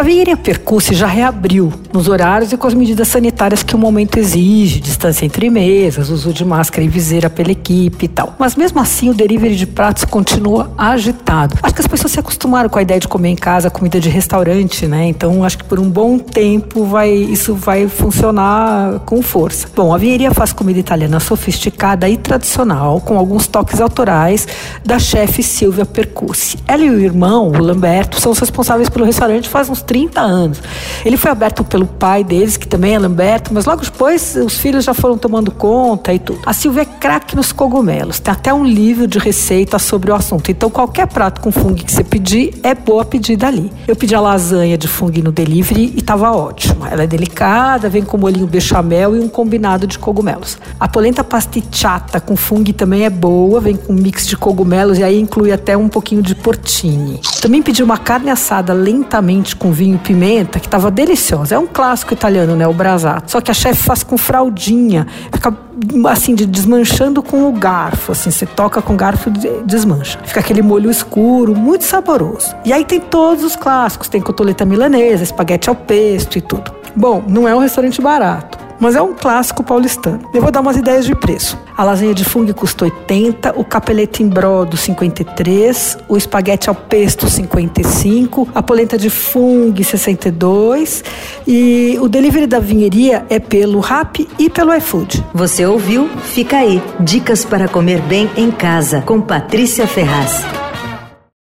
A Vinheria Percussi já reabriu nos horários e com as medidas sanitárias que o momento exige, distância entre mesas, uso de máscara e viseira pela equipe e tal. Mas mesmo assim o delivery de pratos continua agitado. Acho que as pessoas se acostumaram com a ideia de comer em casa comida de restaurante, né? Então acho que por um bom tempo vai isso vai funcionar com força. Bom, a Vinheria faz comida italiana sofisticada e tradicional com alguns toques autorais da chefe Silvia Percussi. Ela e o irmão, o Lamberto, são os responsáveis pelo restaurante faz uns 30 anos. Ele foi aberto pelo pai deles, que também é Lamberto, mas logo depois os filhos já foram tomando conta e tudo. A Silvia é craque nos cogumelos, tem até um livro de receita sobre o assunto. Então qualquer prato com fungo que você pedir, é boa pedida ali. Eu pedi a lasanha de fungo no delivery e tava ótima. Ela é delicada, vem com molhinho bechamel e um combinado de cogumelos. A polenta pasticciata com fungo também é boa, vem com um mix de cogumelos e aí inclui até um pouquinho de portini. Também pedi uma carne assada lentamente com vinho pimenta, que estava deliciosa. É um clássico italiano, né? O brasato. Só que a chefe faz com fraldinha. Fica assim, de desmanchando com o garfo. Assim, você toca com o garfo e desmancha. Fica aquele molho escuro, muito saboroso. E aí tem todos os clássicos. Tem cotoleta milanesa, espaguete ao pesto e tudo. Bom, não é um restaurante barato mas é um clássico paulistano. Eu vou dar umas ideias de preço. A lasanha de fungo custa 80, o capelete em brodo 53, o espaguete ao pesto 55, a polenta de fungo 62 e o delivery da vinheria é pelo Rap e pelo iFood. Você ouviu? Fica aí. Dicas para comer bem em casa com Patrícia Ferraz.